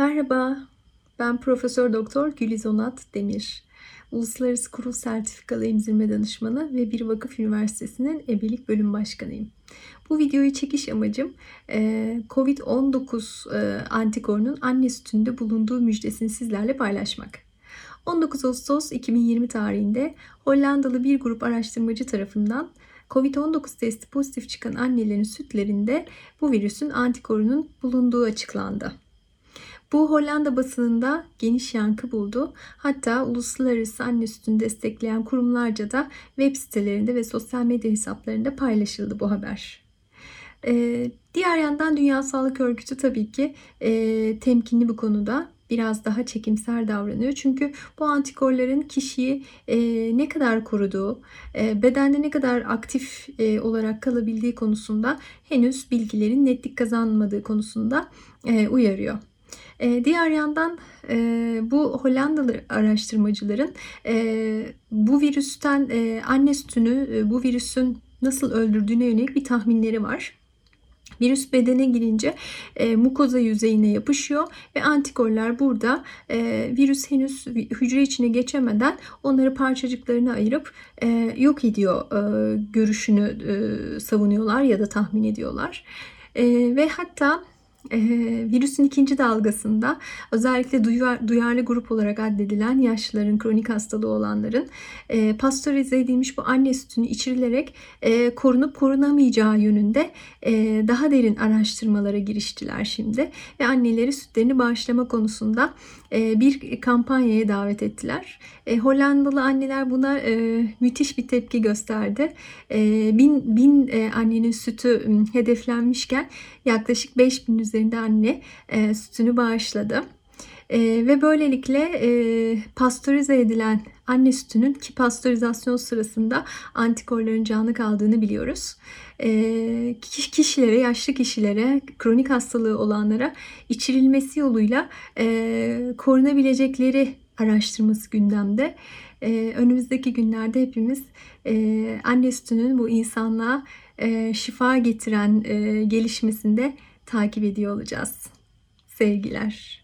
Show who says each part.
Speaker 1: Merhaba, ben Profesör Doktor Güliz Onat Demir. Uluslararası Kurul Sertifikalı Emzirme Danışmanı ve bir vakıf üniversitesinin ebelik bölüm başkanıyım. Bu videoyu çekiş amacım e, COVID-19 e, antikorunun anne sütünde bulunduğu müjdesini sizlerle paylaşmak. 19 Ağustos 2020 tarihinde Hollandalı bir grup araştırmacı tarafından COVID-19 testi pozitif çıkan annelerin sütlerinde bu virüsün antikorunun bulunduğu açıklandı. Bu Hollanda basınında geniş yankı buldu. Hatta uluslararası anne sütünü destekleyen kurumlarca da web sitelerinde ve sosyal medya hesaplarında paylaşıldı bu haber. Ee, diğer yandan Dünya Sağlık Örgütü tabii ki e, temkinli bu konuda biraz daha çekimser davranıyor. Çünkü bu antikorların kişiyi e, ne kadar koruduğu, e, bedende ne kadar aktif e, olarak kalabildiği konusunda henüz bilgilerin netlik kazanmadığı konusunda e, uyarıyor. E, diğer yandan e, bu Hollandalı araştırmacıların e, bu virüsten e, anne sütünü e, bu virüsün nasıl öldürdüğüne yönelik bir tahminleri var. Virüs bedene girince e, mukoza yüzeyine yapışıyor ve antikorlar burada e, virüs henüz hücre içine geçemeden onları parçacıklarına ayırıp e, yok ediyor e, görüşünü e, savunuyorlar ya da tahmin ediyorlar. E, ve hatta e, virüsün ikinci dalgasında özellikle duyar, duyarlı grup olarak addedilen yaşlıların, kronik hastalığı olanların e, pastörize edilmiş bu anne sütünü içirilerek e, korunup korunamayacağı yönünde e, daha derin araştırmalara giriştiler şimdi ve anneleri sütlerini bağışlama konusunda e, bir kampanyaya davet ettiler. E, Hollandalı anneler buna e, müthiş bir tepki gösterdi. E, bin, bin e, annenin sütü hedeflenmişken yaklaşık 5000 üzerinde anne e, sütünü bağışladı. E, ve böylelikle e, pastörize edilen anne sütünün ki pastörizasyon sırasında antikorların canlı kaldığını biliyoruz. E, kişilere, yaşlı kişilere, kronik hastalığı olanlara içirilmesi yoluyla e, korunabilecekleri araştırması gündemde. Ee, önümüzdeki günlerde hepimiz e, anne sütünün bu insanlığa e, şifa getiren e, gelişmesinde takip ediyor olacağız. Sevgiler.